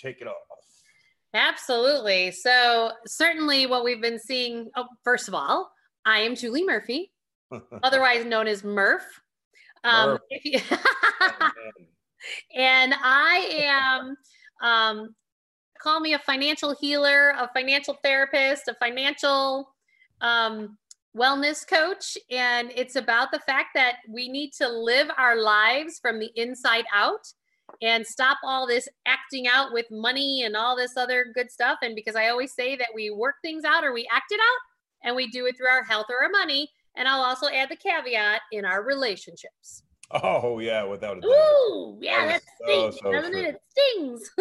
take it off. Absolutely. So, certainly, what we've been seeing, oh, first of all, I am Julie Murphy, otherwise known as Murph. Um, you- and I am, um, call me a financial healer, a financial therapist, a financial um, wellness coach. And it's about the fact that we need to live our lives from the inside out and stop all this acting out with money and all this other good stuff. And because I always say that we work things out or we act it out and we do it through our health or our money. And I'll also add the caveat in our relationships. Oh yeah, without a doubt. Ooh, yeah, That that so, stings, so doesn't true. it? It stings.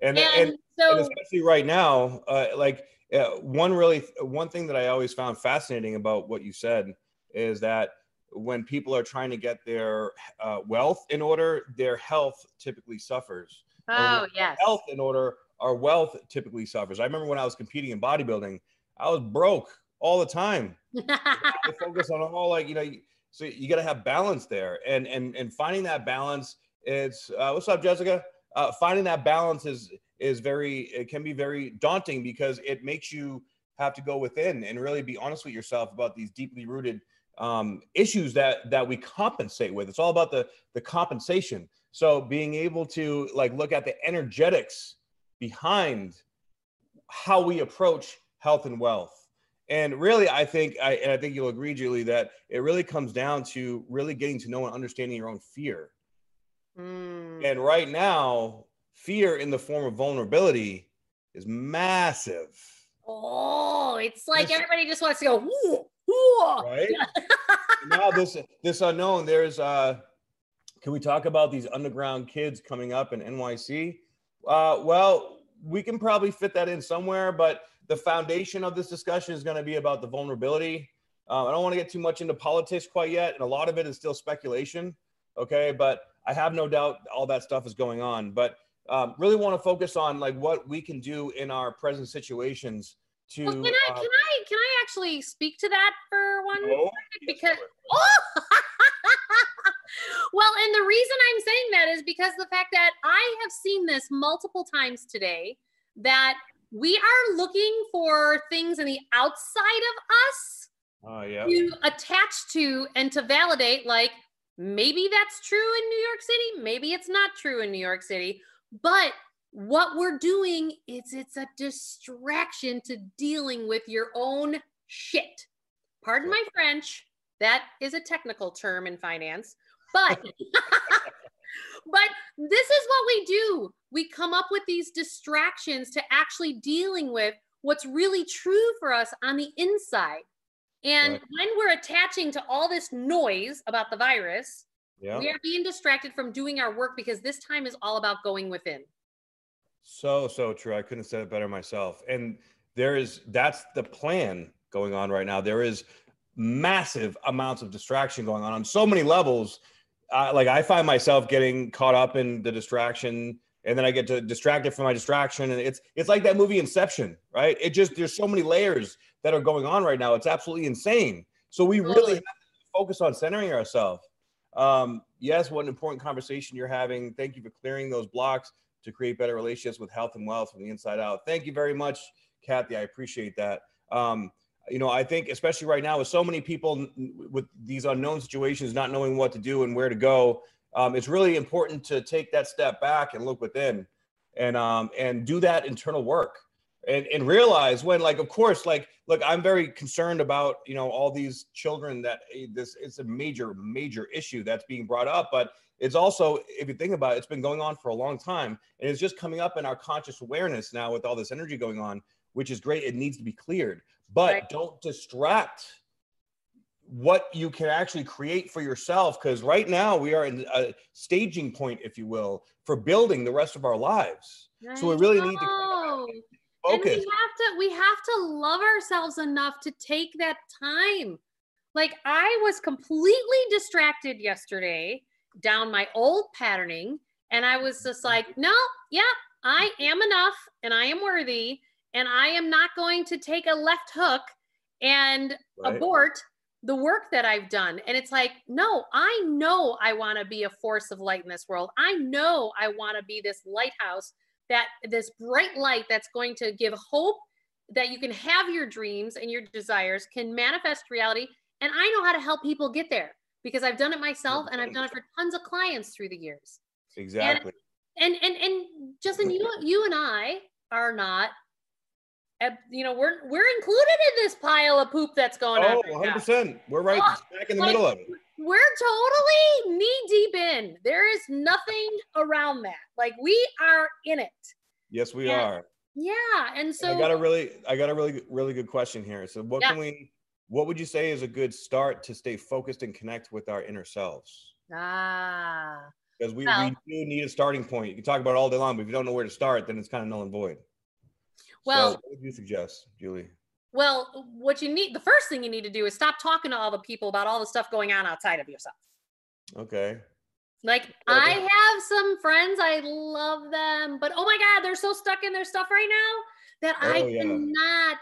and, and, and and especially right now, uh, like uh, one really one thing that I always found fascinating about what you said is that when people are trying to get their uh, wealth in order, their health typically suffers. Oh yes, health in order, our wealth typically suffers. I remember when I was competing in bodybuilding, I was broke all the time. I focus on all like you know, so you got to have balance there, and and and finding that balance. It's uh, what's up, Jessica? Uh, finding that balance is is very it can be very daunting because it makes you have to go within and really be honest with yourself about these deeply rooted um, issues that that we compensate with. It's all about the the compensation. So being able to like look at the energetics behind how we approach health and wealth. And really, I think, I, and I think you'll agree, Julie, that it really comes down to really getting to know and understanding your own fear. Mm. And right now, fear in the form of vulnerability is massive, oh, it's like This- everybody just wants to go. Woo, right? now this this unknown. There's uh, can we talk about these underground kids coming up in NYC? Uh, well, we can probably fit that in somewhere, but the foundation of this discussion is going to be about the vulnerability. Uh, I don't want to get too much into politics quite yet, and a lot of it is still speculation. Okay, but I have no doubt all that stuff is going on. But um, really want to focus on like what we can do in our present situations to. Well, can I uh, can I can I actually speak to that for one second? Because oh! well, and the reason I'm saying that is because the fact that I have seen this multiple times today that we are looking for things in the outside of us Oh yeah. to attach to and to validate like maybe that's true in New York City, maybe it's not true in New York City, but what we're doing is it's a distraction to dealing with your own shit. Pardon my French, that is a technical term in finance, but but this is what we do. We come up with these distractions to actually dealing with what's really true for us on the inside. And Right. when we're attaching to all this noise about the virus, Yeah. we are being distracted from doing our work because this time is all about going within. So so true. I couldn't have said it better myself. And there is that's the plan going on right now. There is massive amounts of distraction going on on so many levels. Uh, like I find myself getting caught up in the distraction, and then I get to distracted from my distraction, and it's it's like that movie Inception, right? It just there's so many layers that are going on right now. It's absolutely insane. So we really have to focus on centering ourselves. Um, yes, what an important conversation you're having. Thank you for clearing those blocks to create better relationships with health and wealth from the inside out. Thank you very much, Kathy. I appreciate that. Um, you know, I think especially right now with so many people with these unknown situations, not knowing what to do and where to go, um, it's really important to take that step back and look within, and um, and do that internal work, and and realize when, like, of course, like, look, I'm very concerned about you know all these children that eh, this it's a major major issue that's being brought up, but it's also if you think about it, it's been going on for a long time, and it's just coming up in our conscious awareness now with all this energy going on, which is great. It needs to be cleared, but Right. don't distract what you can actually create for yourself because right now we are in a staging point if you will for building the rest of our lives so we I really need to know. And focus we have to we have to love ourselves enough to take that time. Like I was completely distracted yesterday down my old patterning and I was just like, mm-hmm. "No, yeah, I am enough and I am worthy and I am not going to take a left hook and Right. abort the work that I've done. And it's like, no, I know I want to be a force of light in this world. I know I want to be this lighthouse that this bright light that's going to give hope that you can have your dreams and your desires can manifest reality. And I know how to help people get there because I've done it myself and I've done it for tons of clients through the years. Exactly. And and and, and Justin, you you and I are not you know, we're we're included in this pile of poop that's going oh, on. Right 100%. We're right oh, back in the like, middle of it. We're totally knee deep in. There is nothing around that. Like we are in it. Yes, we and, are. Yeah, and so and I got a really, I got a really, really good question here. So, what yeah. can we, what would you say is a good start to stay focused and connect with our inner selves? Ah, because we, well, we do need a starting point. You can talk about it all day long, but if you don't know where to start, then it's kind of null and void. Well, so what would you suggest, Julie? Well, what you need, the first thing you need to do is stop talking to all the people about all the stuff going on outside of yourself. Okay. Like okay. I have some friends, I love them, but oh my God, they're so stuck in their stuff right now that oh, I yeah. cannot.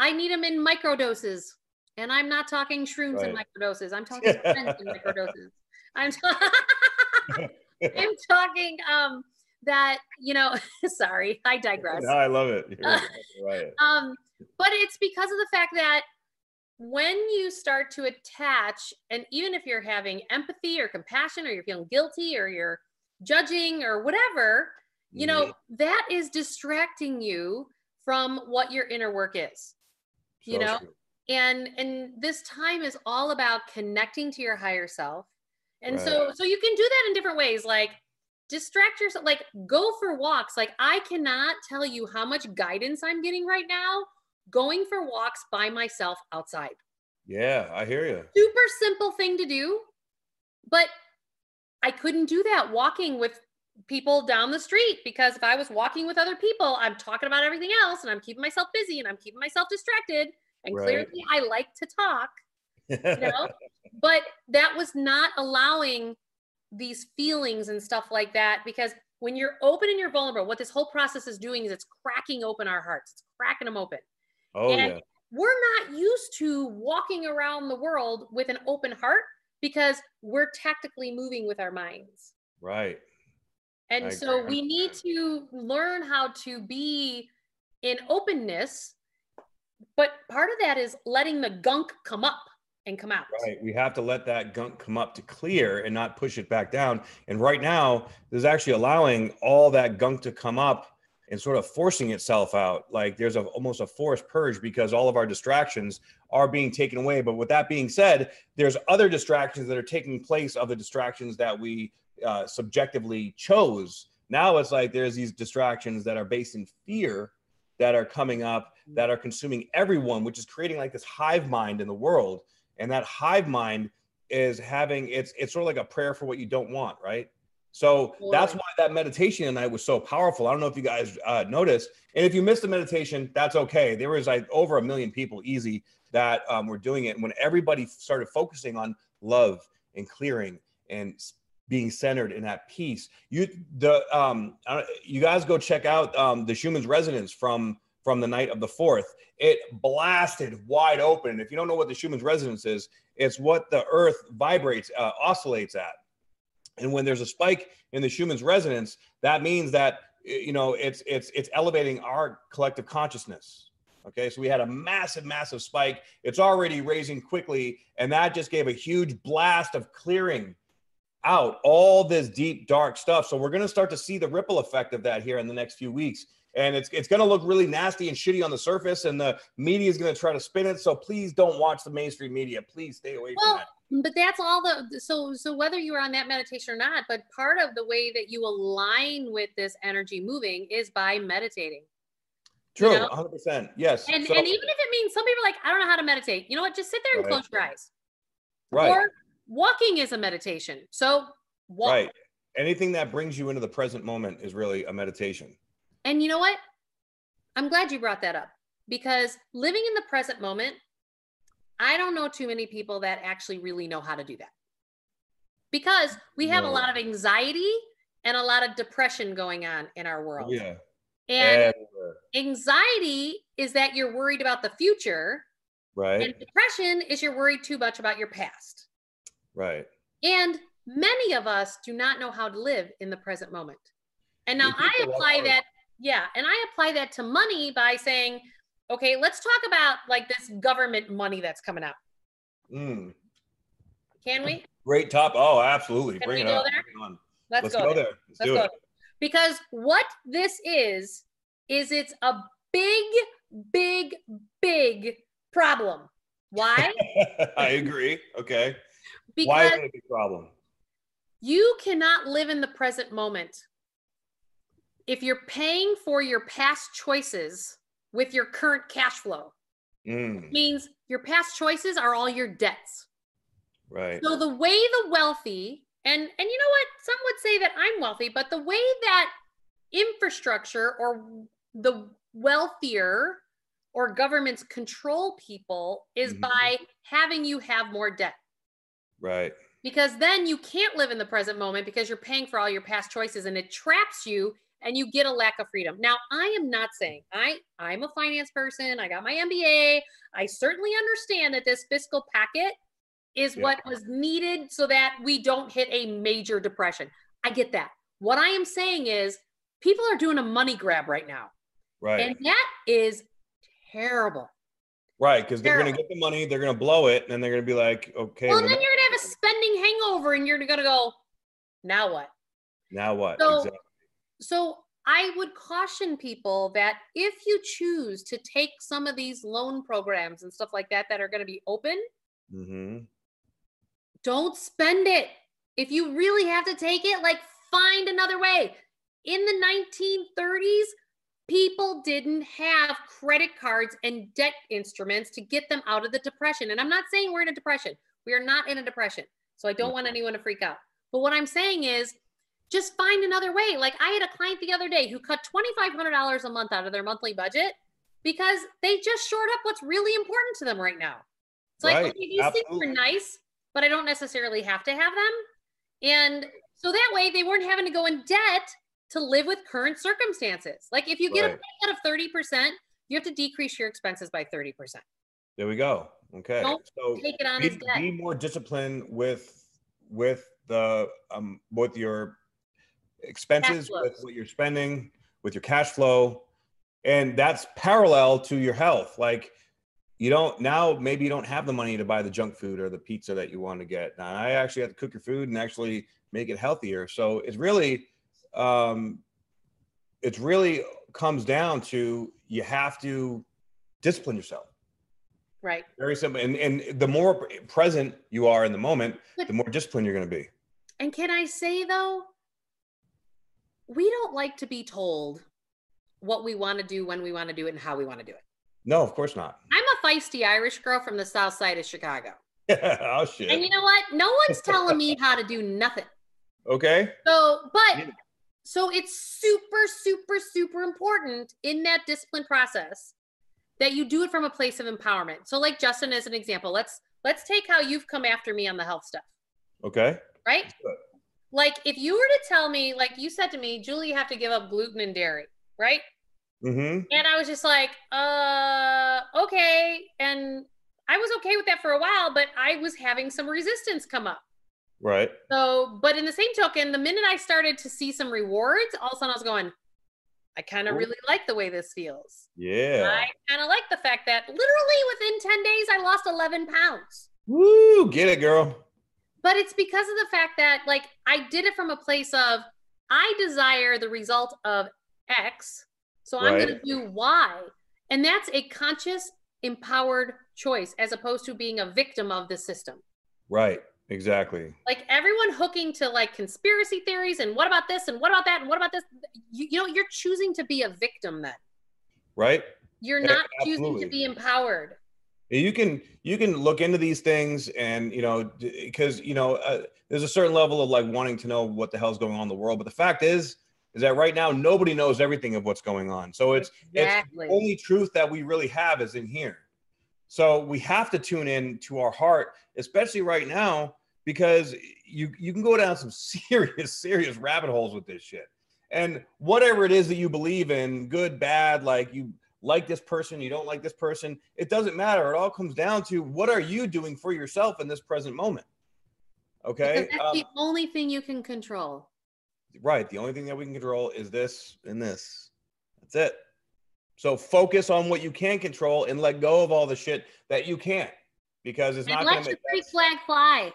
I need them in micro doses, and I'm not talking shrooms right. in microdoses. I'm talking friends in microdoses. I'm, ta- I'm talking um that you know sorry i digress no, i love it right. um but it's because of the fact that when you start to attach and even if you're having empathy or compassion or you're feeling guilty or you're judging or whatever you know mm-hmm. that is distracting you from what your inner work is so you know true. and and this time is all about connecting to your higher self and right. so so you can do that in different ways like distract yourself like go for walks like i cannot tell you how much guidance i'm getting right now going for walks by myself outside yeah i hear you super simple thing to do but i couldn't do that walking with people down the street because if i was walking with other people i'm talking about everything else and i'm keeping myself busy and i'm keeping myself distracted and right. clearly i like to talk you know? But that was not allowing these feelings and stuff like that because when you're open and you're vulnerable what this whole process is doing is it's cracking open our hearts. It's cracking them open. Oh and yeah. we're not used to walking around the world with an open heart because we're tactically moving with our minds. Right and so we need to learn how to be in openness but part of that is letting the gunk come up and come out. Right. We have to let that gunk come up to clear and not push it back down. And right now, there's actually allowing all that gunk to come up and sort of forcing itself out. Like there's a, almost a forced purge because all of our distractions are being taken away. But with that being said, there's other distractions that are taking place of the distractions that we uh, subjectively chose. Now it's like there's these distractions that are based in fear that are coming up that are consuming everyone, which is creating like this hive mind in the world. And that hive mind is having it's it's sort of like a prayer for what you don't want right? So that's why that meditation tonight was so powerful. I don't know if you guys uh, noticed. And if you missed the meditation that's okay. There was like over a million people easy that um, were doing it. And when everybody started focusing on love and clearing and being centered in that peace you the um you guys go check out um the Schumann's resonance from from the night of the fourth. It blasted wide open. If you don't know what the Schumann's resonance is, it's what the earth vibrates, uh, oscillates at. And when there's a spike in the Schumann's resonance, that means that you know it's it's it's elevating our collective consciousness. Okay, so we had a massive, massive spike. It's already raising quickly, and that just gave a huge blast of clearing out all this deep, dark stuff. So we're going to start to see the ripple effect of that here in the next few weeks and it's it's going to look really nasty and shitty on the surface and the media is going to try to spin it so please don't watch the mainstream media please stay away well, from that but that's all the so so whether you're on that meditation or not but part of the way that you align with this energy moving is by meditating True, you know? 100%. Yes. And, so, and even if it means some people are like, I don't know how to meditate. You know what? Just sit there and right. close your eyes. Right. Or walking is a meditation. So walk. Right. Anything that brings you into the present moment is really a meditation. And you know what? I'm glad you brought that up because living in the present moment, I don't know too many people that actually really know how to do that. Because we have no. a lot of anxiety and a lot of depression going on in our world. Yeah. And Everywhere. anxiety is that you're worried about the future, Right. And depression is you're worried too much about your past. Right. And many of us do not know how to live in the present moment. And now I think a lot apply that, yeah, and I apply that to money by saying, okay, let's talk about like this government money that's coming out. Mm. Can we? Great top. Oh, absolutely. Can Bring it up. there? Bring it on. Let's, Let's go, go there. there. Let's Let's do go. it. Because what this is, is it's a big, big, big problem. Why? I agree. Okay. Why is it a big problem? you cannot live in the present moment if you're paying for your past choices with your current cash flow. Mm, means your past choices are all your debts. right. So the way the wealthy and and you know what some would say that I'm wealthy but the way that infrastructure or the wealthier or governments control people is Mhm. by having you have more debt Right. because then you can't live in the present moment because you're paying for all your past choices and it traps you and you get a lack of freedom. Now, I am not saying I I'm a finance person, I got my MBA. I certainly understand that this fiscal packet is Yeah. what was needed so that we don't hit a major depression. I get that. What I am saying is people are doing a money grab right now. Right. And that is terrible. right. Because they're going to get the money, they're going to blow it, and they're going to be like, okay, well, then you're have a spending hangover and you're gonna go, now what? now what? So- exactly. So I would caution people that if you choose to take some of these loan programs and stuff like that that are going to be open, mm-hmm. don't spend it. If you really have to take it, like find another way. In the 1930s, people didn't have credit cards and debt instruments to get them out of the depression. And I'm not saying we're in a depression. We are not in a depression. So I don't want anyone to freak out. But what I'm saying is just find another way. Like I had a client the other day who cut $2,500 a month out of their monthly budget because they just shored up what's really important to them right now. It's like, Right. okay, These things are nice, but I don't necessarily have to have them. And so that way they weren't having to go in debt to live with current circumstances. Like if you get a Right. pay cut of 30%, you have to decrease your expenses by 30%. There we go. Okay. Don't so Take it on be, be more disciplined with with the um with your expenses, with what you're spending, with your cash flow, and that's parallel to your health. Like you don't now maybe you don't have the money to buy the junk food or the pizza that you want to get. Now I actually have to cook your food and actually make it healthier. So it's really um it's really comes down to you have to discipline yourself Right. very simple and and the more present you are in the moment But- the more disciplined you're going to be And can I say though, we don't like to be told what we want to do when we want to do it and how we want to do it. no of course not I'm a feisty Irish girl from the south side of Chicago. oh shit And you know what? No one's telling me how to do nothing. okay So, but Yeah. so it's super, super, super important in that discipline process that you do it from a place of empowerment. So, like Justin, as an example, let's let's take how you've come after me on the health stuff, okay right? Like if you were to tell me, like you said to me, Julie, you have to give up gluten and dairy, right? mm-hmm And I was just like, uh, okay. And I was okay with that for a while, but I was having some resistance come up. right So, but in the same token, the minute I started to see some rewards, all of a sudden I was going, I kind of really like the way this feels. yeah I kind of like the fact that literally within 10 days, I lost 11 pounds. woo get it girl But it's because of the fact that, like, I did it from a place of I desire the result of X. So I'm going to do Y. And that's a conscious, empowered choice as opposed to being a victim of the system. right exactly. Like everyone hooking to like conspiracy theories and what about this and what about that and what about this? You, you know you're choosing to be a victim then. Right? You're not choosing to be empowered. You can you can look into these things and you know because you know uh, there's a certain level of like wanting to know what the hell's going on in the world but the fact is is that right now nobody knows everything of what's going on. So it's exactly it's the only truth that we really have is in here so we have to tune in to our heart especially right now because you you can go down some serious serious rabbit holes with this shit and whatever it is that you believe in good bad like you like this person, you don't like this person. It doesn't matter. It all comes down to what are you doing for yourself in this present moment. Okay. Because that's um, the only thing you can control. Right. The only thing that we can control is this and this. That's it. So focus on what you can control and let go of all the shit that you can't because it's and not going to make your freak flag fly.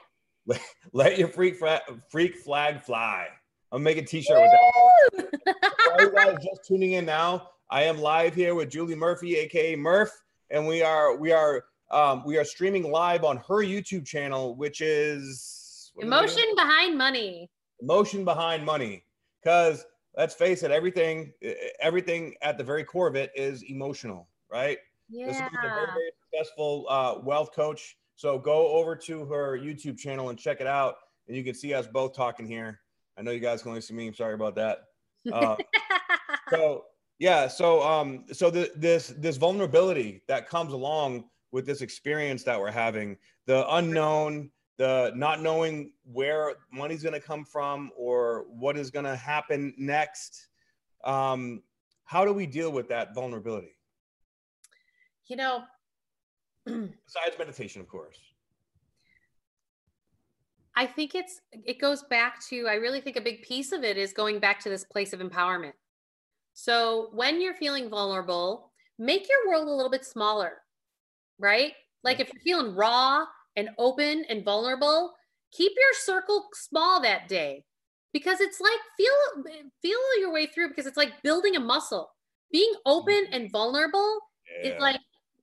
let your freak fra- freak flag fly. I'm making a t-shirt with that. For you guys just tuning in now, I am live here with Julie Murphy, aka Murph, and we are we are um, we are streaming live on her YouTube channel, which is Emotion Behind Money. Emotion Behind Money, because let's face it, everything everything at the very core of it is emotional, right? Yeah. This is a very, very successful uh, wealth coach. So go over to her YouTube channel and check it out, and you can see us both talking here. I know you guys can only see me. I'm sorry about that. Uh, so yeah, so um, so the, this this vulnerability that comes along with this experience that we're having, the unknown, the not knowing where money's going to come from or what is going to happen next. Um, how do we deal with that vulnerability? You know, besides meditation, of course. I think it's it goes back to I really think a big piece of it is going back to this place of empowerment. So when you're feeling vulnerable, make your world a little bit smaller. Right? Like if you're feeling raw and open and vulnerable, keep your circle small that day because it's like feel feel your way through because it's like building a muscle. Being open mm-hmm. and vulnerable yeah. is like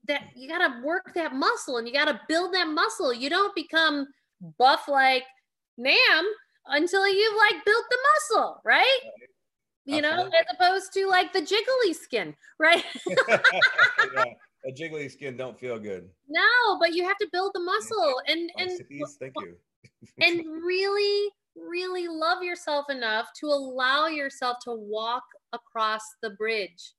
that you got to work that muscle and you got to build that muscle. You don't become buff like Nam until you've like built the muscle, right? You know, as opposed to like the jiggly skin, right? yeah, a jiggly skin don't feel good. No, but you have to build the muscle and and thank you. and really, really love yourself enough to allow yourself to walk across the bridge.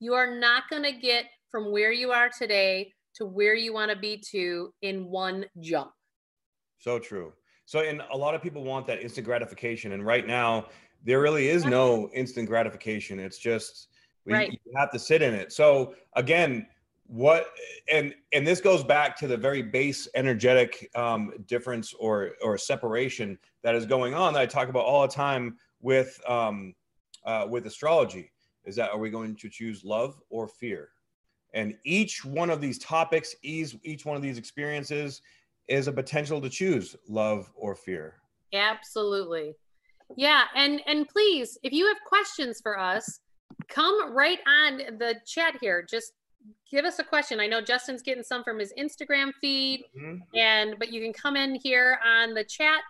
You are not going to get from where you are today to where you want to be to in one jump. So true. So, and a lot of people want that instant gratification. And right now, there really is no instant gratification. It's just, right. you have to sit in it. So, again, what and and this goes back to the very base energetic um, difference or or separation that is going on that I talk about all the time with um, uh, with astrology is that are we going to choose love or fear and each one of these topics each, each one of these experiences is a potential to choose love or fear. Absolutely. Yeah, and and please, if you have questions for us, come right on the chat here. Just give us a question. I know Justin's getting some from his Instagram feed, mm-hmm. and but you can come in here on the chat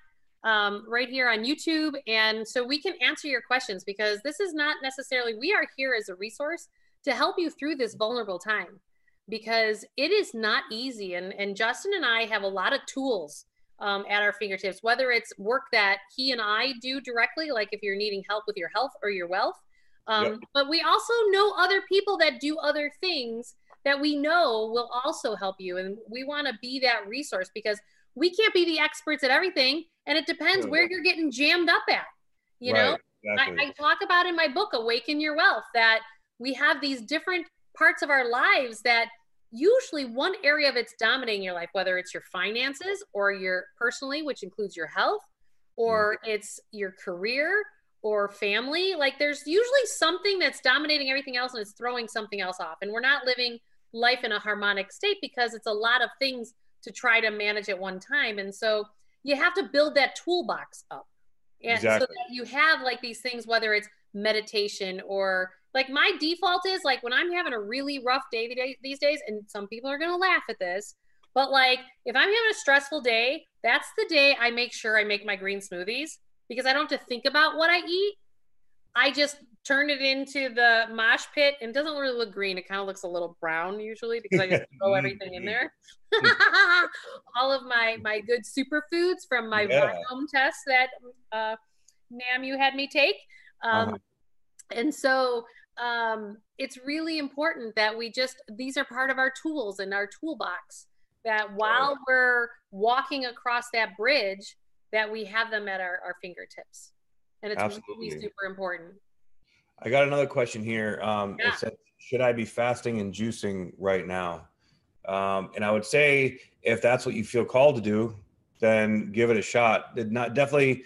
um, right here on YouTube, and so we can answer your questions because this is not necessarily we are here as a resource to help you through this vulnerable time because it is not easy. And, and Justin and I have a lot of tools um, at our fingertips, whether it's work that he and I do directly, like if you're needing help with your health or your wealth. Um, yep. But we also know other people that do other things that we know will also help you. And we want to be that resource because we can't be the experts at everything. And it depends where you're getting jammed up at. You right, know, exactly. I, I talk about in my book, Awaken Your Wealth, that we have these different parts of our lives that usually one area of it's dominating your life, whether it's your finances or your personally, which includes your health, or mm-hmm. it's your career or family. Like there's usually something that's dominating everything else and it's throwing something else off. And we're not living life in a harmonic state because it's a lot of things to try to manage at one time. And so you have to build that toolbox up. And exactly. so that you have like these things, whether it's meditation or like my default is like when I'm having a really rough day these days, and some people are gonna laugh at this, but like if I'm having a stressful day, that's the day I make sure I make my green smoothies because I don't have to think about what I eat. I just turn it into the mosh pit and it doesn't really look green. It kind of looks a little brown usually because I just throw everything in there. All of my my good superfoods from my yeah. home test that uh, Nam you had me take. Um, uh-huh. And so um, it's really important that we just these are part of our tools and our toolbox that while we're walking across that bridge that we have them at our, our fingertips and it's Absolutely. really super important I got another question here. Um, Yeah. It said, should I be fasting and juicing right now? Um, and I would say, if that's what you feel called to do, then give it a shot. It not definitely.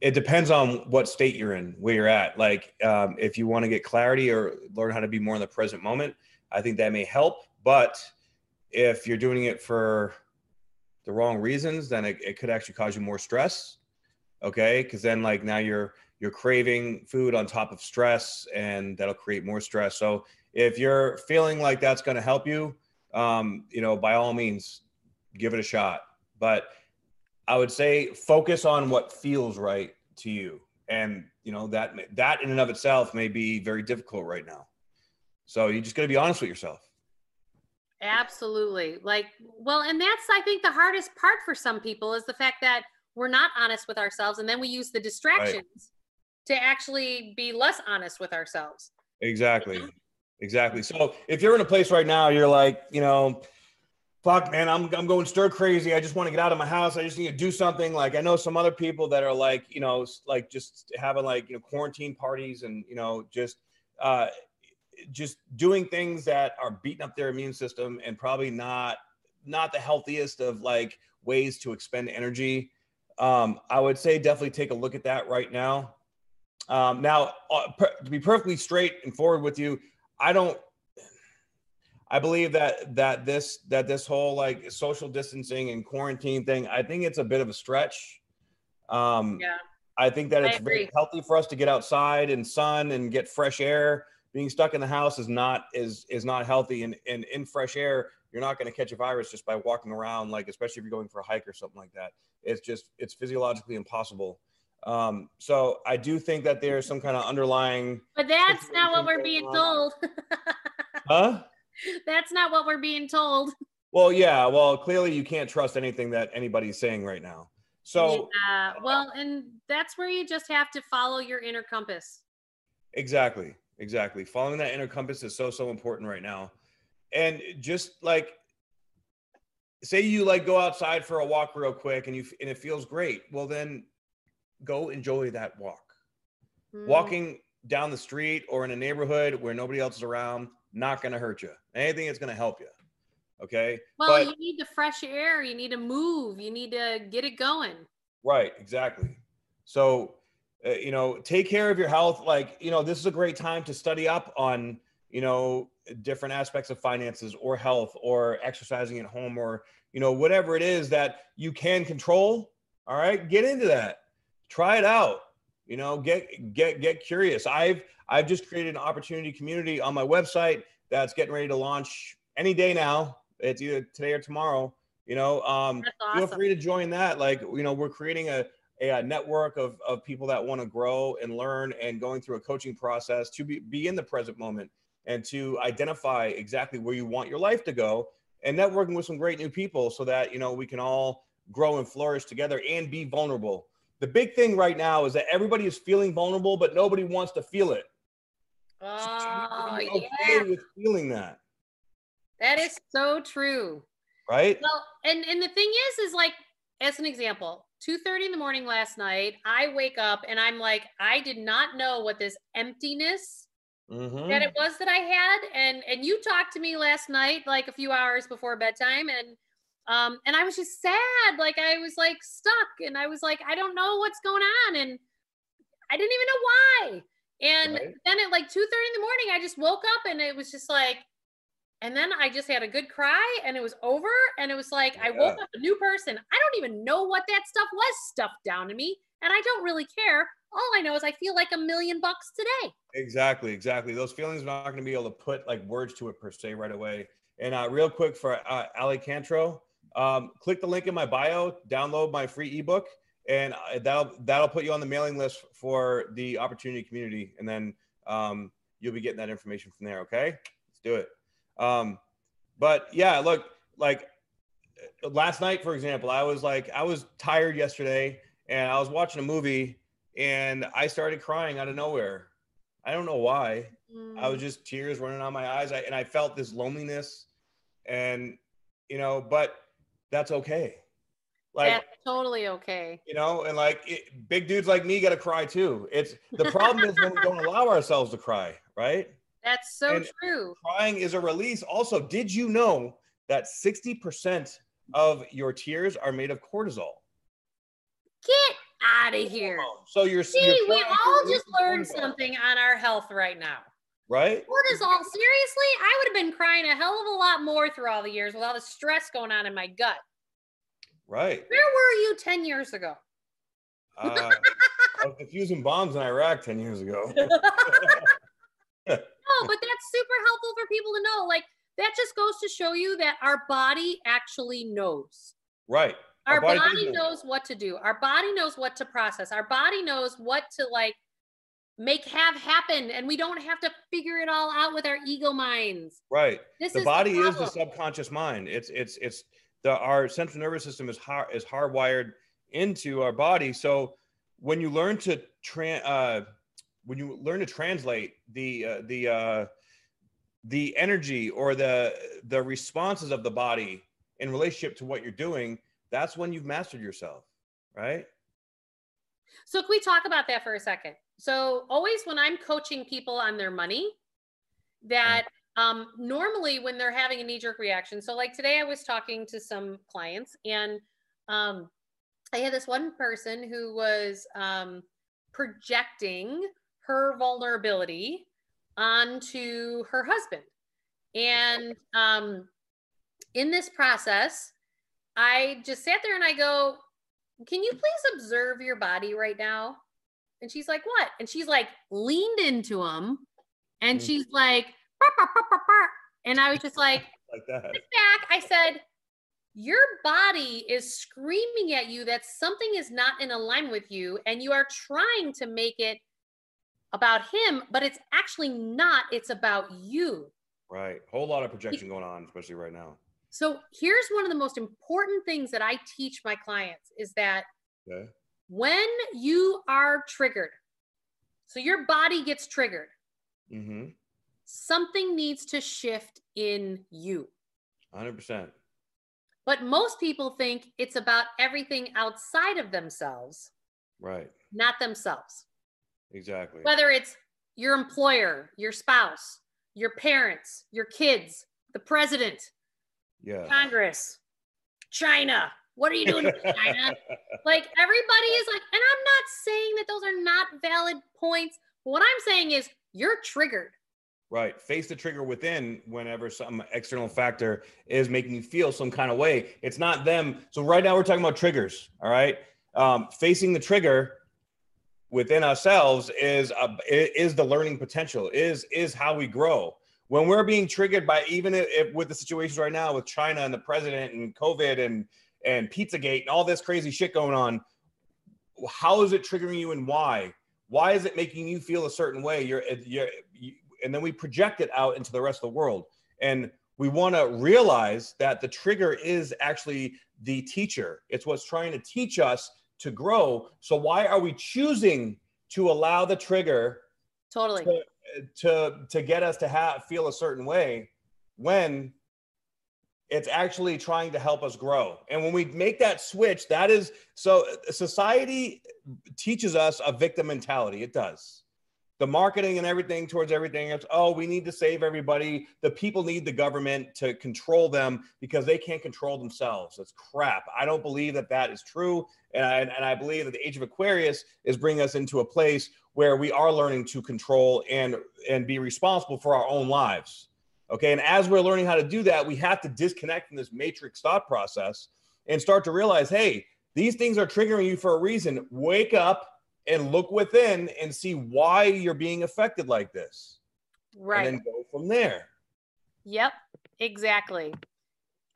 It depends on what state you're in, where you're at. Like, um, if you want to get clarity or learn how to be more in the present moment, I think that may help. But if you're doing it for the wrong reasons, then it, it could actually cause you more stress. Okay, because then like now you're you're craving food on top of stress, and that'll create more stress. So if you're feeling like that's going to help you, um, you know, by all means, give it a shot. But I would say focus on what feels right to you, and you know that that in and of itself may be very difficult right now. So you just got to be honest with yourself. Absolutely. Like, well, and that's, I think, the hardest part for some people is the fact that we're not honest with ourselves. And then we use the distractions to actually be less honest with ourselves. Exactly. Exactly. So if you're in a place right now, you're like, you know, fuck, man, I'm, I'm going stir crazy. I just want to get out of my house. I just need to do something. Like I know some other people that are like, you know, like just having like, you know, quarantine parties and, you know, just, uh, just doing things that are beating up their immune system and probably not, not the healthiest of like ways to expend energy. Um, I would say definitely take a look at that right now. Um, now, uh, per- to be perfectly straight and forward with you, I don't. I believe that that this that this whole like social distancing and quarantine thing, I think it's a bit of a stretch. Um, Yeah. I think that it's very healthy for us to get outside and sun and get fresh air. Being stuck in the house is not is is not healthy. And and in fresh air, you're not going to catch a virus just by walking around. Like especially if you're going for a hike or something like that. It's just it's physiologically impossible. Um, so I do think that there's some kind of underlying. But that's not what we're being going told. Huh? that's not what we're being told. Well, yeah. Well, clearly you can't trust anything that anybody's saying right now. So yeah. well, and that's where you just have to follow your inner compass. exactly, exactly. Following that inner compass is so so important right now. And just like say you like go outside for a walk real quick and you and it feels great. Well, then go enjoy that walk. Mm, Walking down the street or in a neighborhood where nobody else is around not going to hurt you. Anything that's going to help you. Okay? Well, but- you need the fresh air. You need to move. You need to get it going. Right, exactly. So, uh, you know, take care of your health. Like, you know, this is a great time to study up on, you know, different aspects of finances or health or exercising at home or, you know, whatever it is that you can control. All right, get into that. Try it out. You know, get get get curious. I've I've just created an opportunity community on my website that's getting ready to launch any day now. It's either today or tomorrow. You know, um, That's feel free to join that. Like, you know, we're creating a, a, uh, network of, of people that want to grow and learn and going through a coaching process to be, be in the present moment and to identify exactly where you want your life to go and networking with some great new people so that, you know, we can all grow and flourish together and be vulnerable. The big thing right now is that everybody is feeling vulnerable, but nobody wants to feel it. So you have to Oh, yeah. with feeling that, That is so true. right? Well, and and the thing is, is like as an example, two thirty in the morning last night, I wake up and I'm like, I did not know what this emptiness Mhm. that it was that I had, and and you talked to me last night, like a few hours before bedtime, and um and I was just sad, like I was like stuck, and I was like, I don't know what's going on, and I didn't even know why. And Right. then at like two thirty in the morning, I just woke up and it was just like, and then I just had a good cry and it was over. And it was like I woke up a new person. I don't even know what that stuff was stuffed down to me. And I don't really care. All I know is I feel like a million bucks today. Exactly, exactly. Those feelings are not going to be able to put like words to it per se right away. And uh, real quick for uh, Ali Cantro, um, click the link in my bio, download my free ebook, and uh, that'll that'll put you on the mailing list for the opportunity community, and then um, you'll be getting that information from there. Okay, let's do it. Um, but yeah, look, like last night, for example, I was like, I was tired yesterday, and I was watching a movie, and I started crying out of nowhere. I don't know why. I was just tears running down my eyes, I, and I felt this loneliness, and you know, but that's okay. Like That's totally okay. you know, and like it, big dudes like me got to cry too. It's the problem is when we don't allow ourselves to cry, right? That's so And- true. Crying is a release. Also, did you know that 60% of your tears are made of cortisol? Get out of here. So you're, See, you're we all just learned cortisol, something on our health right now. right? Cortisol, seriously? I would have been crying a hell of a lot more through all the years with all the stress going on in my gut. Right. Where were you 10 years ago? Uh, I was defusing bombs in Iraq 10 years ago. No, but that's super helpful for people to know. Like, that just goes to show you that our body actually knows. Right. Our, body body, does knows what to do. Our body knows what to process. Our body knows what to like make have happen. And we don't have to figure it all out with our ego minds. Right. This the is body is the subconscious mind. It's it's it's the our central nervous system is hard is hardwired into our body. So when you learn to tran uh, when you learn to translate the uh, the uh, the energy or the the responses of the body in relationship to what you're doing, that's when you've mastered yourself, right? So can we talk about that for a second? So always when I'm coaching people on their money, that um, normally when they're having a knee-jerk reaction. So like today I was talking to some clients and um, I had this one person who was um, projecting her vulnerability onto her husband. And um, in this process, I just sat there and I go, can you please observe your body right now? And she's like, what? And she's like leaned into him and Mm. she's like, "Burr, burr, burr, burr, burr." and I was just like, Like that. back. I said, your body is screaming at you that something is not in alignment with you and you are trying to make it about him, but it's actually not. It's about you. Right. Whole lot of projection going on, especially right now. So here's one of the most important things that I teach my clients is that Okay. when you are triggered, so your body gets triggered, Mm-hmm. something needs to shift in you. 100%. But most people think it's about everything outside of themselves, Right. not themselves. Exactly. Whether it's your employer, your spouse, your parents, your kids, the president, yeah. Congress, China. What are you doing, with China? Like everybody is like, and I'm not saying that those are not valid points. What I'm saying is you're triggered. Right. Face the trigger within whenever some external factor is making you feel some kind of way. It's not them. So right now we're talking about triggers. All right. Um, facing the trigger within ourselves is uh, a, is the learning potential. Is is how we grow. When we're being triggered by even if, with the situations right now with China and the president and COVID and and Pizzagate and all this crazy shit going on, how is it triggering you and why? Why is it making you feel a certain way? You're uh, you're you, and then we project it out into the rest of the world. And we want to realize that the trigger is actually the teacher. It's what's trying to teach us to grow. So why are we choosing to allow the trigger Totally. to to, to get us to have feel a certain way when it's actually trying to help us grow. And when we make that switch, that is so society teaches us a victim mentality. It does. The marketing and everything towards everything, it's oh, we need to save everybody. The people need the government to control them because they can't control themselves. That's crap. I don't believe that that is true. And I, and I believe that the age of Aquarius is bringing us into a place where we are learning to control and and be responsible for our own lives. Okay. And as we're learning how to do that, we have to disconnect from this matrix thought process and start to realize, hey, these things are triggering you for a reason. Wake up and look within and see why you're being affected like this. Right. And then go from there. Yep, exactly.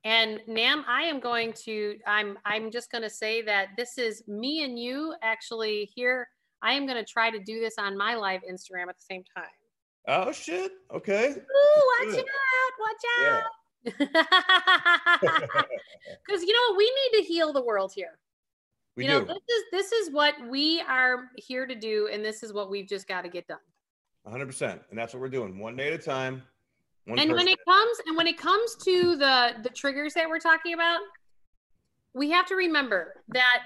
And Nam, I am going to I'm I'm just going to say that this is me and you actually here. I am going to try to do this on my live Instagram at the same time. Oh shit. Okay. Ooh, watch Good. out, watch out. Cuz you know, we need to heal the world here. We you know, do. this is this is what we are here to do and this is what we've just got to get done. 100%. And that's what we're doing. One day at a time. One and when it comes and when it comes to the the triggers that we're talking about we have to remember that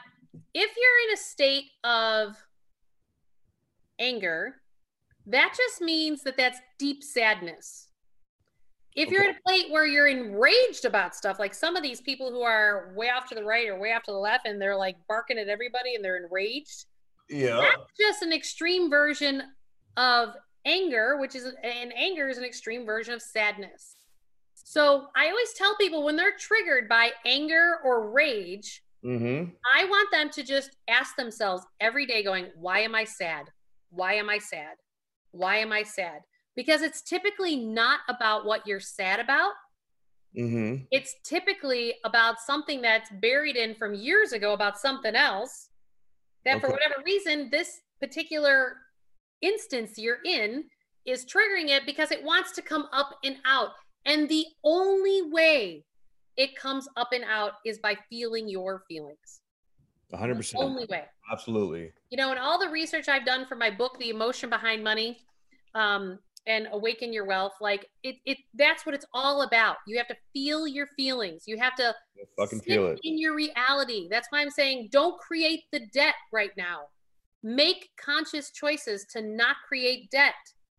if you're in a state of anger, that just means that that's deep sadness. If you're Okay. at a plate where you're enraged about stuff, like some of these people who are way off to the right or way off to the left, and they're like barking at everybody and they're enraged, Yeah. that's just an extreme version of anger, which is, and anger is an extreme version of sadness. So I always tell people when they're triggered by anger or rage, Mm-hmm. I want them to just ask themselves every day, going, Why am I sad? Why am I sad? Why am I sad? Because it's typically not about what you're sad about. Mm-hmm. It's typically about something that's buried in from years ago about something else that, for whatever reason, this particular instance you're in is triggering it because it wants to come up and out. And the only way it comes up and out is by feeling your feelings. hundred The percent. only way. Absolutely. You know, and all the research I've done for my book, The Emotion Behind Money, um, and Awaken Your Wealth, like it, it that's what it's all about. You have to feel your feelings. You have to Fucking feel it. in your reality. That's why I'm saying don't create the debt right now. Make conscious choices to not create debt.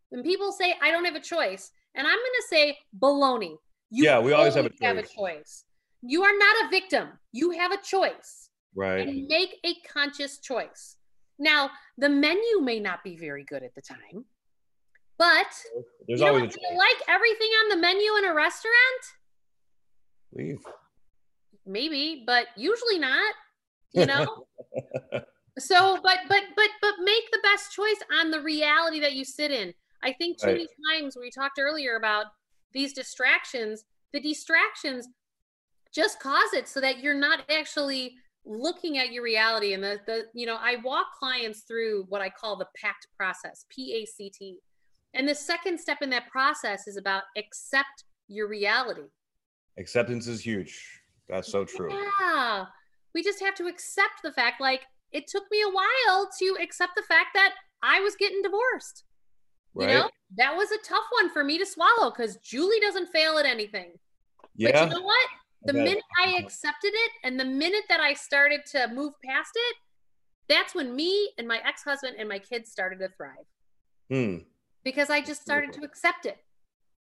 When people say I don't have a choice, and I'm going to say baloney. You Yeah, we always have a have a choice. choice. You are not a victim. You have a choice Right. and make a conscious choice. Now, the menu may not be very good at the time, but There's you know always what? Do you like everything on the menu in a restaurant? Leave. Maybe, but usually not. You know. so, but but but but make the best choice on the reality that you sit in. I think too Right. many times we talked earlier about these distractions. The distractions just cause it so that you're not actually looking at your reality and the, the you know i walk clients through what i call the pact process p-a-c-t and the second step in that process is about accept your reality Acceptance is huge. That's so true. yeah we just have to accept the fact like it took me a while to accept the fact that i was getting divorced Right. you know that was a tough one for me to swallow because julie doesn't fail at anything yeah. but you know what the Okay. minute I accepted it and the minute that I started to move past it, that's when me and my ex husband and my kids started to thrive Hmm. Because I just started to accept it.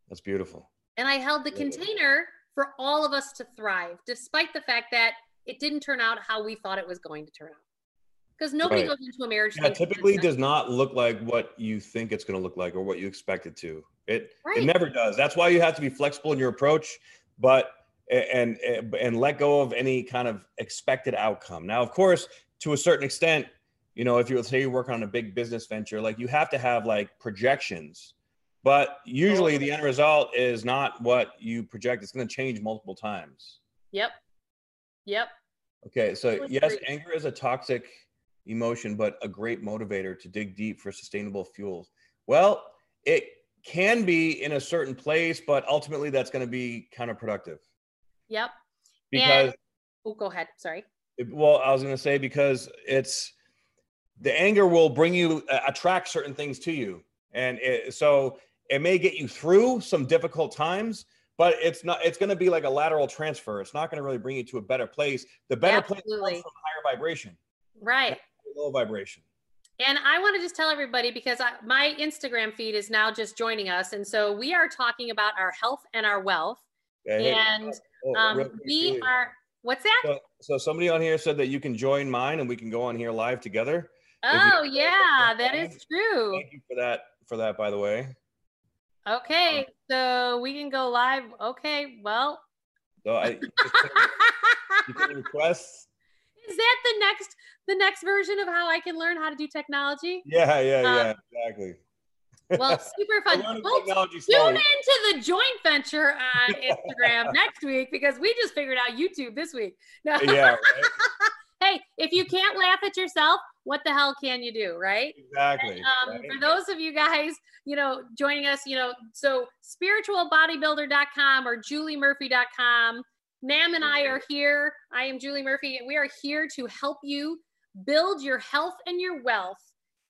That's beautiful. And I held the container for all of us to thrive, despite the fact that it didn't turn out how we thought it was going to turn out. Because nobody Right. goes into a marriage. Yeah, typically does not look like what you think it's going to look like or what you expect it to. It Right. it never does. That's why you have to be flexible in your approach, but and and let go of any kind of expected outcome. Now, of course, to a certain extent, you know, if you say you're working on a big business venture, like you have to have like projections. But usually the end result is not what you project. It's going to change multiple times. Yep. Yep. Okay, so Totally yes, agree. anger is a toxic emotion, but a great motivator to dig deep for sustainable fuels. Well, it can be in a certain place, but ultimately that's going to be counterproductive Yep. because, Oh, go ahead. Sorry. it- well, I was going to say because it's the anger will bring you uh, attract certain things to you, and it, so it may get you through some difficult times. But it's not. It's going to be like a lateral transfer. It's not going to really bring you to a better place. The better place Absolutely. comes from higher vibration, Right. low vibration. And I want to just tell everybody because I, my Instagram feed is now just joining us. And so we are talking about our health and our wealth. Okay, And oh, um, real we are, what's that? So, so somebody on here said that you can join mine and we can go on here live together. If you- Oh, yeah, that is true. Thank you for that. For that, by the way. Okay. So we can go live. Okay. Well, So I, you is can request. that the next, the next version of how I can learn how to do technology? Yeah, yeah, Um, yeah, exactly. Well, super fun. Tune slowly. into the joint venture on Instagram next week because we just figured out YouTube this week. No. Yeah, right? hey, if you can't laugh at yourself, what the hell can you do, right? exactly. Um, right? For those of you guys, you know, joining us, you know, so spiritualbodybuilder.com or juliemurphy.com. Nam and I are here. I am Julie Murphy, and we are here to help you build your health and your wealth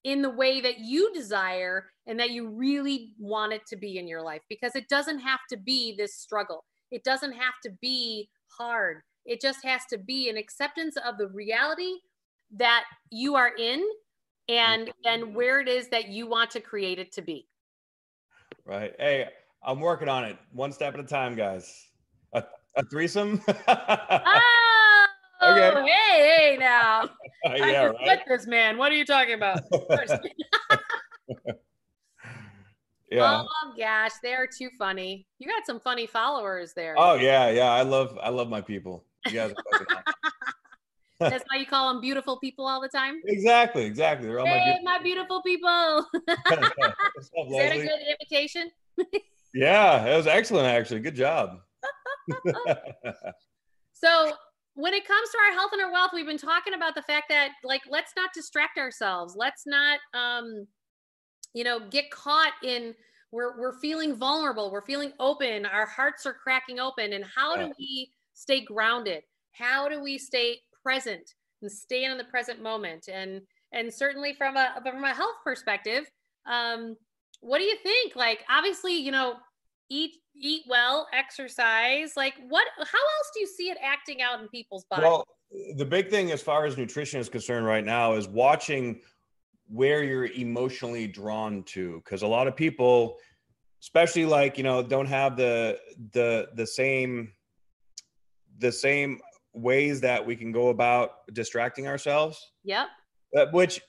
in the way that you desire and that you really want it to be in your life because it doesn't have to be this struggle. It doesn't have to be hard. It just has to be an acceptance of the reality that you are in and mm-hmm. and where it is that you want to create it to be. Right. Hey, I'm working on it one step at a time, guys. A, a threesome? oh, okay. hey, hey, now. Yeah, I right? this man. What are you talking about? yeah. Oh gosh, they're too funny. You got some funny followers there. Oh yeah, yeah. I love, I love my people. You guys. That's why you call them beautiful people all the time. Exactly, exactly. They're all hey, my beautiful, my beautiful people. up, Is that a good invitation? yeah, it was excellent. Actually, good job. so when it comes to our health and our wealth, we've been talking about the fact that like let's not distract ourselves. Let's not um, you know, get caught in we're we're feeling vulnerable, we're feeling open, our hearts are cracking open. And how do we stay grounded? How do we stay present and staying in the present moment? And and certainly from a from a health perspective, um, what do you think? Like obviously, you know, eat eat well, exercise. Like what how else do you see it acting out in people's bodies? Well, the big thing as far as nutrition is concerned right now is watching where you're emotionally drawn to because a lot of people especially like you know don't have the the the same the same ways that we can go about distracting ourselves. Yep. Uh, which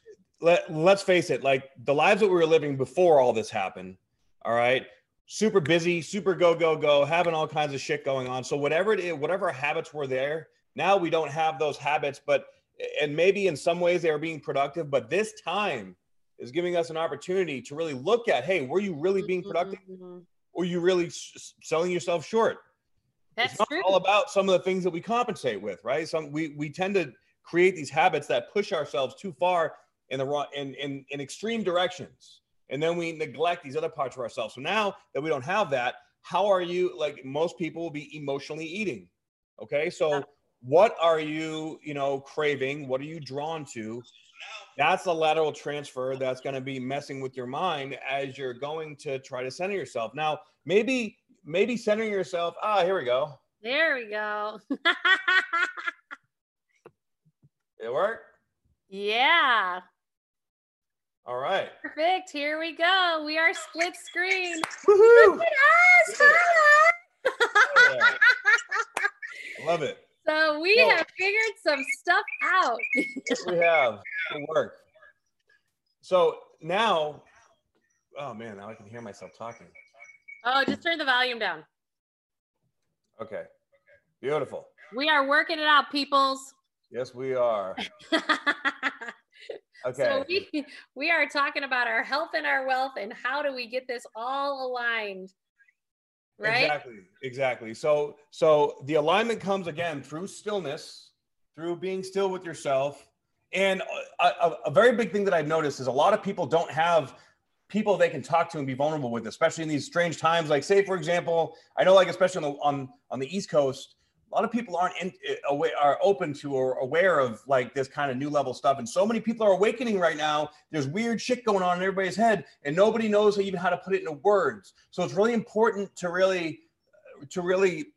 let, let's face it like the lives that we were living before all this happened all right? Super busy super go go go having all kinds of shit going on. So whatever it is whatever habits were there now we don't have those habits but and maybe in some ways they are being productive but this time is giving us an opportunity to really look at hey were you really being productive? Mm-hmm. or you really s- selling yourself short that's true. all about some of the things that we compensate with right? Some we we tend to create these habits that push ourselves too far in the wrong in, in in extreme directions. And then we neglect these other parts of ourselves. So now that we don't have that how are you like most people will be emotionally eating okay? So yeah. what are you you know craving? What are you drawn to? That's a lateral transfer that's going to be messing with your mind as you're going to try to center yourself. Now maybe maybe centering yourself ah here we go there we go it worked? yeah all right perfect here we go we are split screen Woo-hoo! Look at us, yeah. love it so we so, have figured some stuff out. we have. Good work. So now, oh man, now I can hear myself talking. Oh, just turn the volume down. Okay. Beautiful. We are working it out, peoples. Yes, we are. okay. So we we are talking about our health and our wealth and how do we get this all aligned right exactly exactly so so the alignment comes again through stillness through being still with yourself and a, a, a, very big thing that i've noticed is a lot of people don't have people they can talk to and be vulnerable with especially in these strange times like say for example i know like especially on the on, on the east coast a lot of people aren't in, uh, aware, are open to or aware of like this kind of new level stuff. And so many people are awakening right now. There's weird shit going on in everybody's head, and nobody knows even how to put it into words. So it's really important to really, uh, to really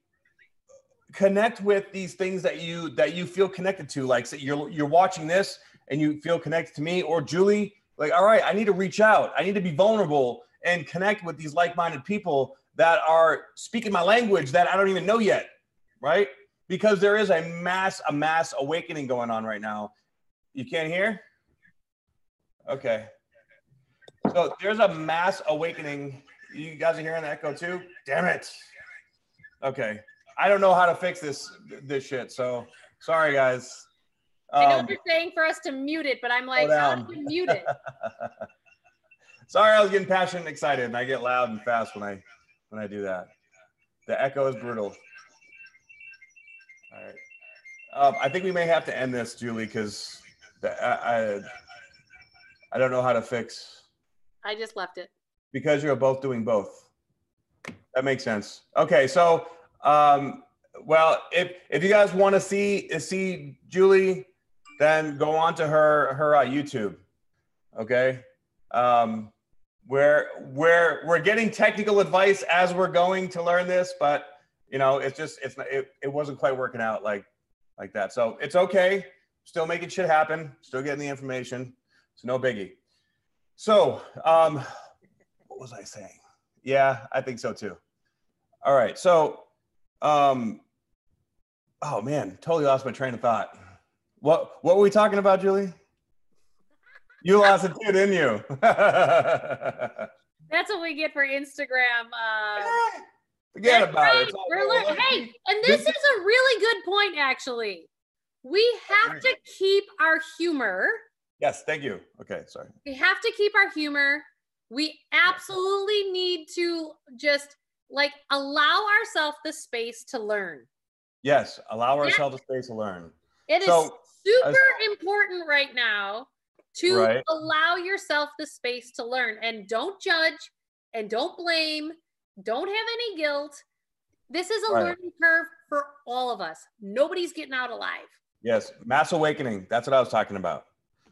connect with these things that you that you feel connected to. Like so you're you're watching this and you feel connected to me or Julie. Like, all right, I need to reach out. I need to be vulnerable and connect with these like-minded people that are speaking my language that I don't even know yet right? Because there is a mass, a mass awakening going on right now. You can't hear? Okay. So there's a mass awakening. You guys are hearing the echo too? Damn it. Okay. I don't know how to fix this this shit. So sorry guys. I know um, you're saying for us to mute it, but I'm like, how do you mute it? sorry, I was getting passionate and excited, and I get loud and fast when I when I do that. The echo is brutal. All right. Um, I think we may have to end this, Julie, because I, I I don't know how to fix. I just left it. Because you're both doing both. That makes sense. Okay, so um, well, if if you guys want to see see Julie, then go on to her her uh, YouTube. Okay. Um, we're we're we're getting technical advice as we're going to learn this, but you know, it's just it's not, it, it wasn't quite working out like like that. So it's okay. Still making shit happen. Still getting the information. It's no biggie. So um, what was I saying? Yeah, I think so too. All right. So um, oh man, totally lost my train of thought. What what were we talking about, Julie? You lost it too, didn't you? That's what we get for Instagram. Uh, Forget about right. it. Hey, and this is a really good point, actually. We have to keep our humor. Yes, thank you. Okay, sorry. We have to keep our humor. We absolutely need to just like allow ourselves the space to learn. Yes, allow ourselves the space to learn. It is So, super important right now to Right. allow yourself the space to learn and don't judge and don't blame, don't have any guilt. This is a Right. learning curve for all of us. Nobody's getting out alive. Yes, mass awakening. That's what I was talking about.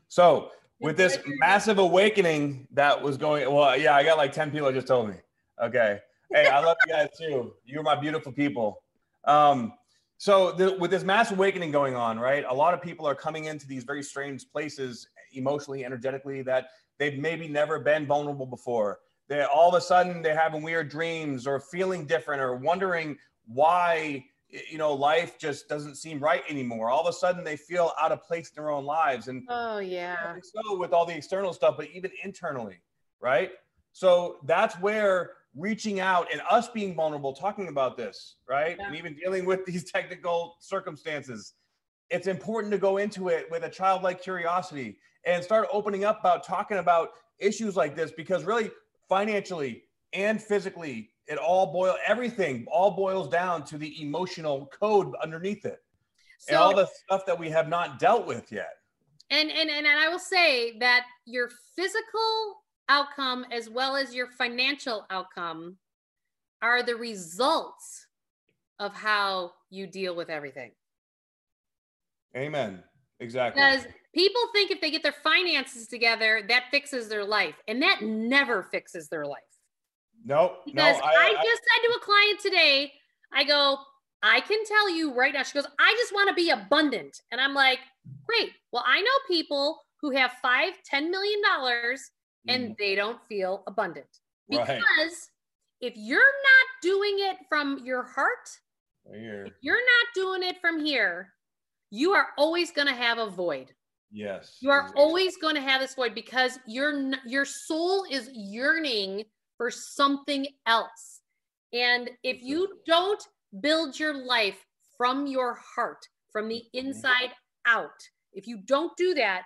So, with this massive awakening that was going, well, yeah, I got like 10 people just told me. Okay. Hey, I love you guys too. You're my beautiful people. Um, so, the, with this mass awakening going on, right? A lot of people are coming into these very strange places emotionally, energetically, that they've maybe never been vulnerable before. They all of a sudden they're having weird dreams or feeling different or wondering why you know life just doesn't seem right anymore. All of a sudden they feel out of place in their own lives and Oh yeah. so with all the external stuff, but even internally, right? So that's where reaching out and us being vulnerable, talking about this, right? Yeah. And even dealing with these technical circumstances, it's important to go into it with a childlike curiosity and start opening up about talking about issues like this because really financially and physically it all boil everything all boils down to the emotional code underneath it and all the stuff that we have not dealt with yet and, and and and I will say that your physical outcome as well as your financial outcome are the results of how you deal with everything. Amen. Exactly. Because people think if they get their finances together, that fixes their life. And that never fixes their life. no, no, Because I, I, I- just said to a client today, I go, I can tell you right now. She goes, I just want to be abundant. And I'm like, great. Well, I know people who have five, ten million dollars and mm-hmm. they don't feel abundant. Because Right. if you're not doing it from your heart, here. if you're not doing it from here, you are always going to have a void. Yes. You are always going to have this void because your your soul is yearning for something else. And if mm-hmm. you don't build your life from your heart, from the mm-hmm. inside out, if you don't do that,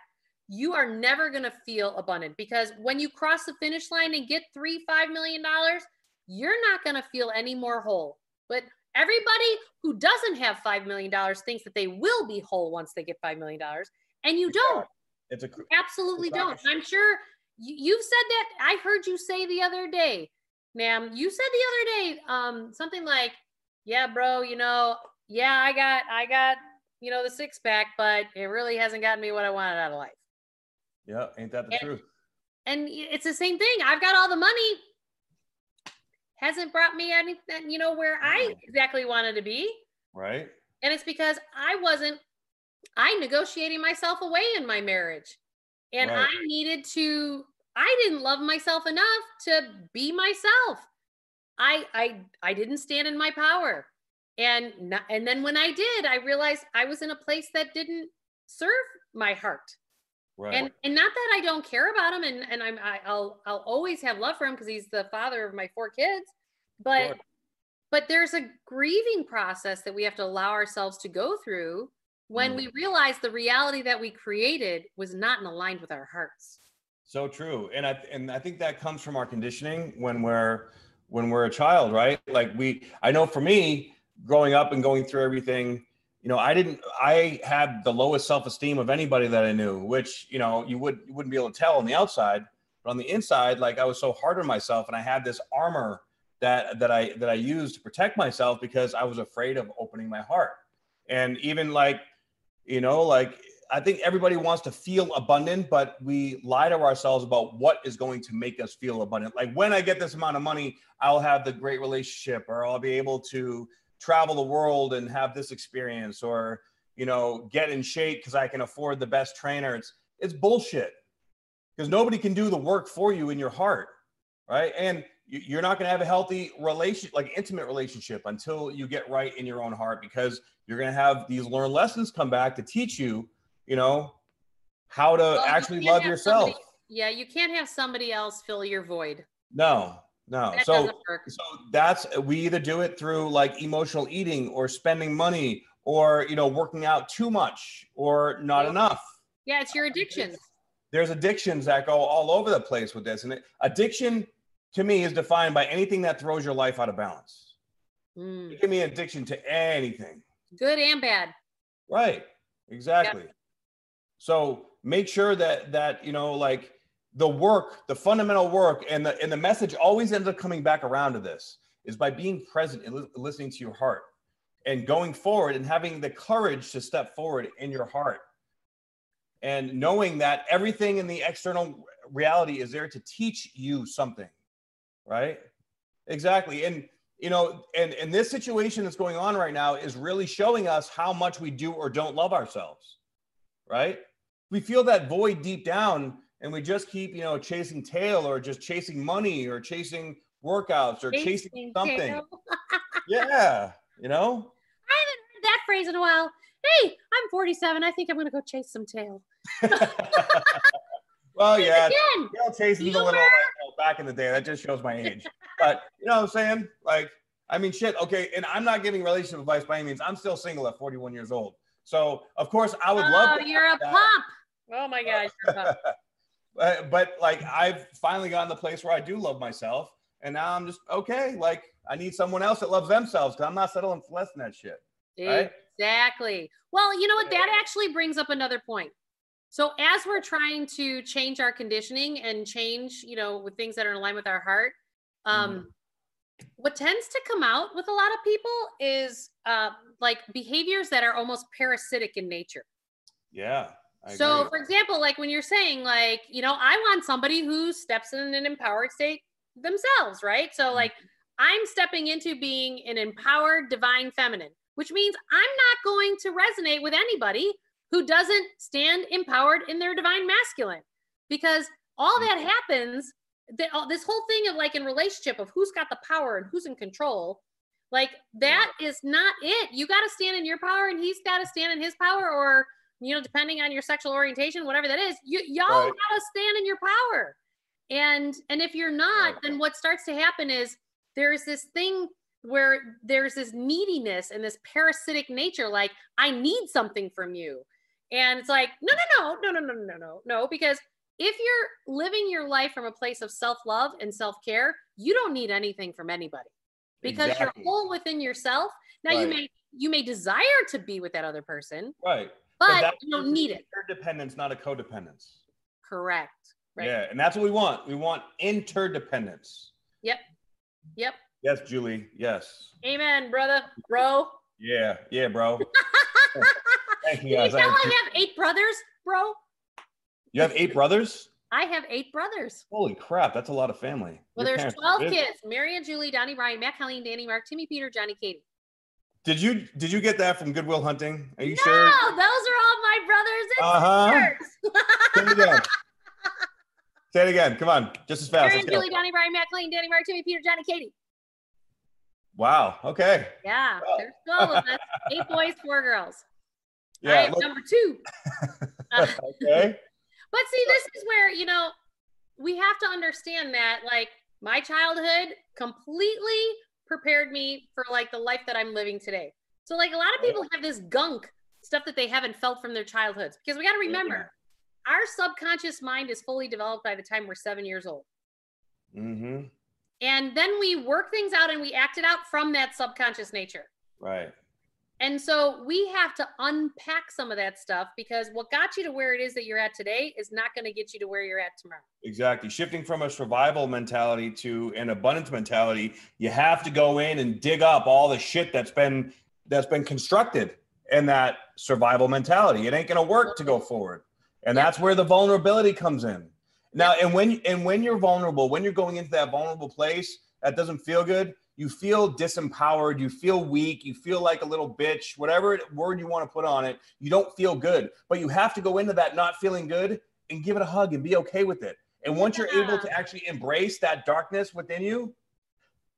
you are never going to feel abundant because when you cross the finish line and get three, five million dollars, you're not going to feel any more whole. But everybody who doesn't have five million dollars thinks that they will be whole once they get five million dollars, and you don't. It's a cr- Absolutely It's don't. I'm sure you, you've said that. I heard you say the other day, ma'am. You said the other day, um, something like, "Yeah, bro, you know, yeah, I got, I got, you know, the six pack, but it really hasn't gotten me what I wanted out of life." Yeah, ain't that the And- truth? And it's the same thing. I've got all the money, hasn't brought me anything, you know, where I exactly wanted to be. Right? And it's because I wasn't, I negotiating myself away in my marriage. And Right. I needed to, I didn't love myself enough to be myself. I I I didn't stand in my power. And not, and then when I did, I realized I was in a place that didn't serve my heart. Right. And and not that I don't care about him and and I'm I, I'll I'll always have love for him because he's the father of my four kids. But Sure. but there's a grieving process that we have to allow ourselves to go through when Mm. we realize the reality that we created was not in aligned with our hearts. So true. And I and I think that comes from our conditioning when we're when we're a child, right? Like we I know for me, growing up and going through everything, you know, I didn't I had the lowest self-esteem of anybody that I knew, which, you know, you would you wouldn't be able to tell on the outside, but on the inside, like I was so hard on myself and I had this armor that that I that I used to protect myself because I was afraid of opening my heart. And even like, you know, like I think everybody wants to feel abundant, but we lie to ourselves about what is going to make us feel abundant. Like when I get this amount of money, I'll have the great relationship or I'll be able to travel the world and have this experience or you know get in shape because i can afford the best trainer. It's it's bullshit. Because nobody can do the work for you in your heart right? And you're not going to have a healthy relation like intimate relationship until you get right in your own heart because you're going to have these learned lessons come back to teach you you know how to well, actually you love yourself. somebody, yeah you can't have somebody else fill your void. No no that so so that's we either do it through like emotional eating or spending money or you know working out too much or not yeah. enough. Yeah it's your addictions. There's addictions that go all over the place with this and it, addiction to me is defined by anything that throws your life out of balance. Mm. it can be addiction to anything. Good and bad. Right exactly. Yep. so make sure that that you know like the work, the fundamental work, and the and the message always ends up coming back around to this is by being present and li- listening to your heart and going forward and having the courage to step forward in your heart and knowing that everything in the external reality is there to teach you something right? Exactly and you know and and this situation that's going on right now is really showing us how much we do or don't love ourselves right? We feel that void deep down and we just keep you know chasing tail or just chasing money or chasing workouts or chasing, chasing something. yeah you know? I haven't heard that phrase in a while. Hey i'm 47 i think i'm gonna go chase some tail. Well yeah Again, tail chasing a little back in the day. That just shows my age. But you know what i'm saying? Like i mean shit okay and i'm not giving relationship advice by any means. I'm still single at 41 years old. So of course i would oh, love Oh, you're a that. pump. Oh my uh, gosh but, but like I've finally gotten the place where I do love myself, and now I'm just okay. Like I need someone else that loves themselves because I'm not settling for less than that shit. Right? Exactly. Well, you know what? That actually brings up another point. So as we're trying to change our conditioning and change, you know, with things that are in line with our heart, um, mm what tends to come out with a lot of people is uh, like behaviors that are almost parasitic in nature. Yeah so, for example, like when you're saying, like, you know, I want somebody who steps in an empowered state themselves, right? So, like, mm-hmm. I'm stepping into being an empowered divine feminine, which means I'm not going to resonate with anybody who doesn't stand empowered in their divine masculine because all that mm-hmm. happens that this whole thing of like in relationship of who's got the power and who's in control like that is not it you got to stand in your power and he's got to stand in his power or you know, depending on your sexual orientation, whatever that is, you y'all right. gotta stand in your power. And and if you're not, right. then what starts to happen is there's this thing where there's this neediness and this parasitic nature, like I need something from you. And it's like, no, no, no, no, no, no, no, no, no, because if you're living your life from a place of self-love and self-care, you don't need anything from anybody because exactly. you're whole within yourself. Now right. you may you may desire to be with that other person. Right but, but you don't need it. Interdependence, not a codependence. Correct. Right. Yeah, and that's what we want. We want interdependence. Yep. Yep. Yes, Julie. Yes. Amen, brother, bro. Yeah, yeah, bro. Thank you, guys. Did you I, I have eight brothers, bro? You have eight brothers? I have eight brothers. Holy crap, that's a lot of family. Well, Your there's 12 kids. Mary and Julie, Donnie, Ryan, Matt, Colleen, Danny, Mark, Timmy, Peter, Johnny, Katie. Did you did you get that from Good Will Hunting? Are you no, sure? No, those are all my brothers and uh-huh. sisters. Say it again. Say it again. Come on, just as fast. Aaron, Julie, Donnie, Brian, Matt, Clayton, Danny, Mark, Timmy, Peter, Johnny, Katie. Wow. Okay. Yeah, well. there's twelve of us. Eight boys, four girls. Yeah. Right, number two. Uh, okay. But see, this is where you know we have to understand that, like, my childhood completely prepared me for like the life that I'm living today. So like a lot of people have this gunk stuff that they haven't felt from their childhoods because we got to remember yeah. our subconscious mind is fully developed by the time we're seven years old. Mm-hmm. And then we work things out and we act it out from that subconscious nature. Right. And so we have to unpack some of that stuff because what got you to where it is that you're at today is not going to get you to where you're at tomorrow. Exactly. Shifting from a survival mentality to an abundance mentality, you have to go in and dig up all the shit that's been that's been constructed in that survival mentality. It ain't going to work to go forward. And that's where the vulnerability comes in. Now, and when and when you're vulnerable, when you're going into that vulnerable place that doesn't feel good, you feel disempowered, you feel weak, you feel like a little bitch, whatever word you want to put on it, you don't feel good. But you have to go into that not feeling good and give it a hug and be okay with it. And once you're able to actually embrace that darkness within you,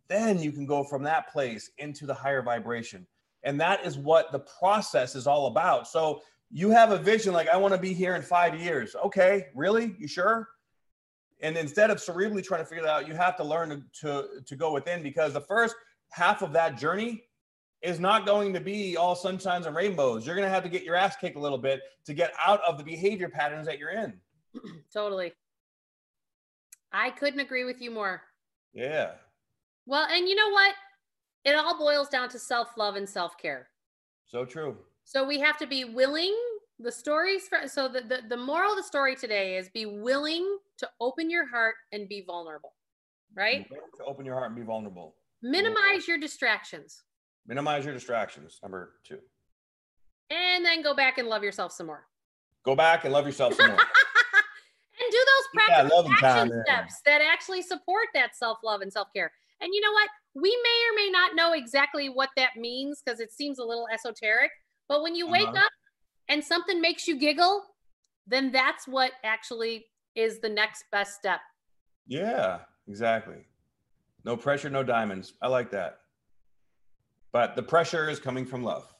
then you can go from that place into the higher vibration. And that is what the process is all about. So you have a vision like, I want to be here in five years. Okay, really? You sure? And instead of cerebrally trying to figure that out, you have to learn to, to, to go within because the first half of that journey is not going to be all sunshines and rainbows. You're going to have to get your ass kicked a little bit to get out of the behavior patterns that you're in. totally. I couldn't agree with you more. Yeah. Well, and you know what? It all boils down to self love and self care. So true. So we have to be willing. The stories for so the, the the moral of the story today is be willing to open your heart and be vulnerable. Right? To open your heart and be vulnerable. Minimize your distractions. Minimize your distractions. Number two. And then go back and love yourself some more. Go back and love yourself some more. and do those practical action time, steps that actually support that self-love and self-care. And you know what? We may or may not know exactly what that means because it seems a little esoteric. But when you uh-huh. wake up and something makes you giggle, then that's what actually is the next best step. Yeah, exactly. No pressure, no diamonds. I like that. But the pressure is coming from love.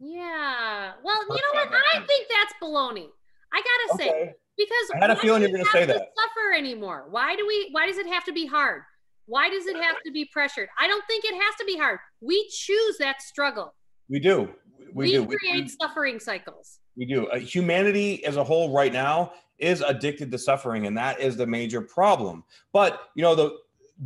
Yeah. Well, you know what? I think that's baloney. I gotta okay. say because I had a feeling you're gonna say that. Suffer anymore? Why do we? Why does it have to be hard? Why does it have to be pressured? I don't think it has to be hard. We choose that struggle. We do. We, we do. create we, suffering cycles. We do. Uh, humanity as a whole right now is addicted to suffering, and that is the major problem. But you know the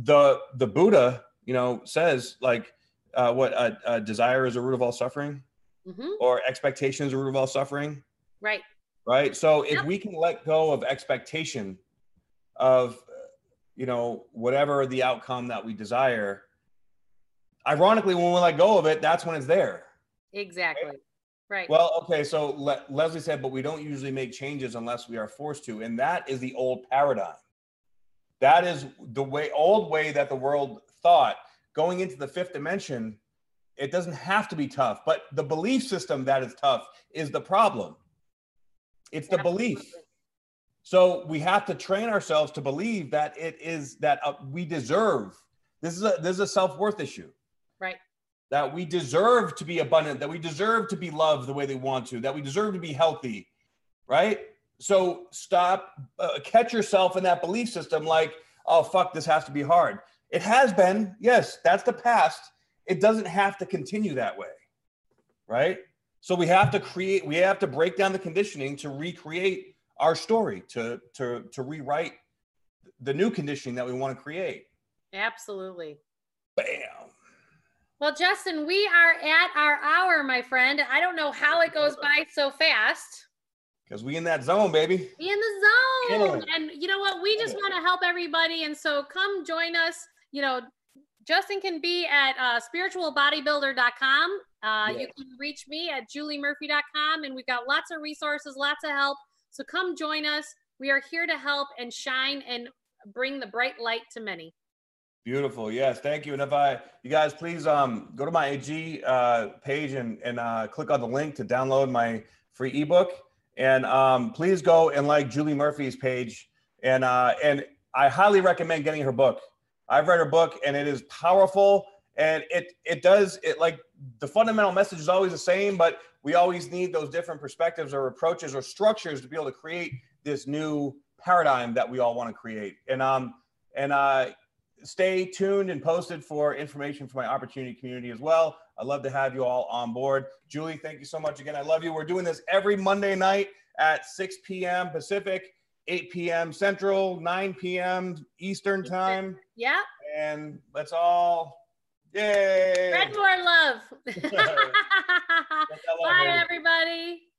the the Buddha, you know, says like uh, what uh, uh, desire is a root of all suffering, mm-hmm. or expectation is the root of all suffering. Right. Right. So if yep. we can let go of expectation of you know whatever the outcome that we desire, ironically, when we let go of it, that's when it's there. Exactly. Right. Right. Well, okay. So Le- Leslie said, but we don't usually make changes unless we are forced to, and that is the old paradigm. That is the way, old way that the world thought. Going into the fifth dimension, it doesn't have to be tough, but the belief system that is tough is the problem. It's the Absolutely. belief. So we have to train ourselves to believe that it is that uh, we deserve. This is a this is a self worth issue. That we deserve to be abundant. That we deserve to be loved the way they want to. That we deserve to be healthy. Right. So stop. Uh, catch yourself in that belief system. Like, oh fuck, this has to be hard. It has been. Yes, that's the past. It doesn't have to continue that way. Right. So we have to create. We have to break down the conditioning to recreate our story to to to rewrite the new conditioning that we want to create absolutely bam well justin we are at our hour my friend. I don't know how it goes by so fast. Because we in that zone baby. We in the zone. And you know what? We just want to help everybody. And so come join us. You know justin can be at uh, spiritualbodybuilder.com uh, you can reach me at juliemurphy.com and we've got lots of resources lots of help. So come join us. We are here to help and shine and bring the bright light to many. Beautiful. Yes, thank you. And if I, you guys, please um, go to my AG uh, page and, and uh, click on the link to download my free ebook. And um, please go and like Julie Murphy's page. And uh, and I highly recommend getting her book. I've read her book, and it is powerful. And it it does it like the fundamental message is always the same, but we always need those different perspectives or approaches or structures to be able to create this new paradigm that we all want to create. And um and uh stay tuned and posted for information for my opportunity community as well. I'd love to have you all on board. Julie, thank you so much again. I love you. We're doing this every Monday night at 6 p.m. Pacific, 8 p.m. Central, 9 p.m. Eastern time. Yeah. And let's all, yay! Spread more love. Bye, everybody.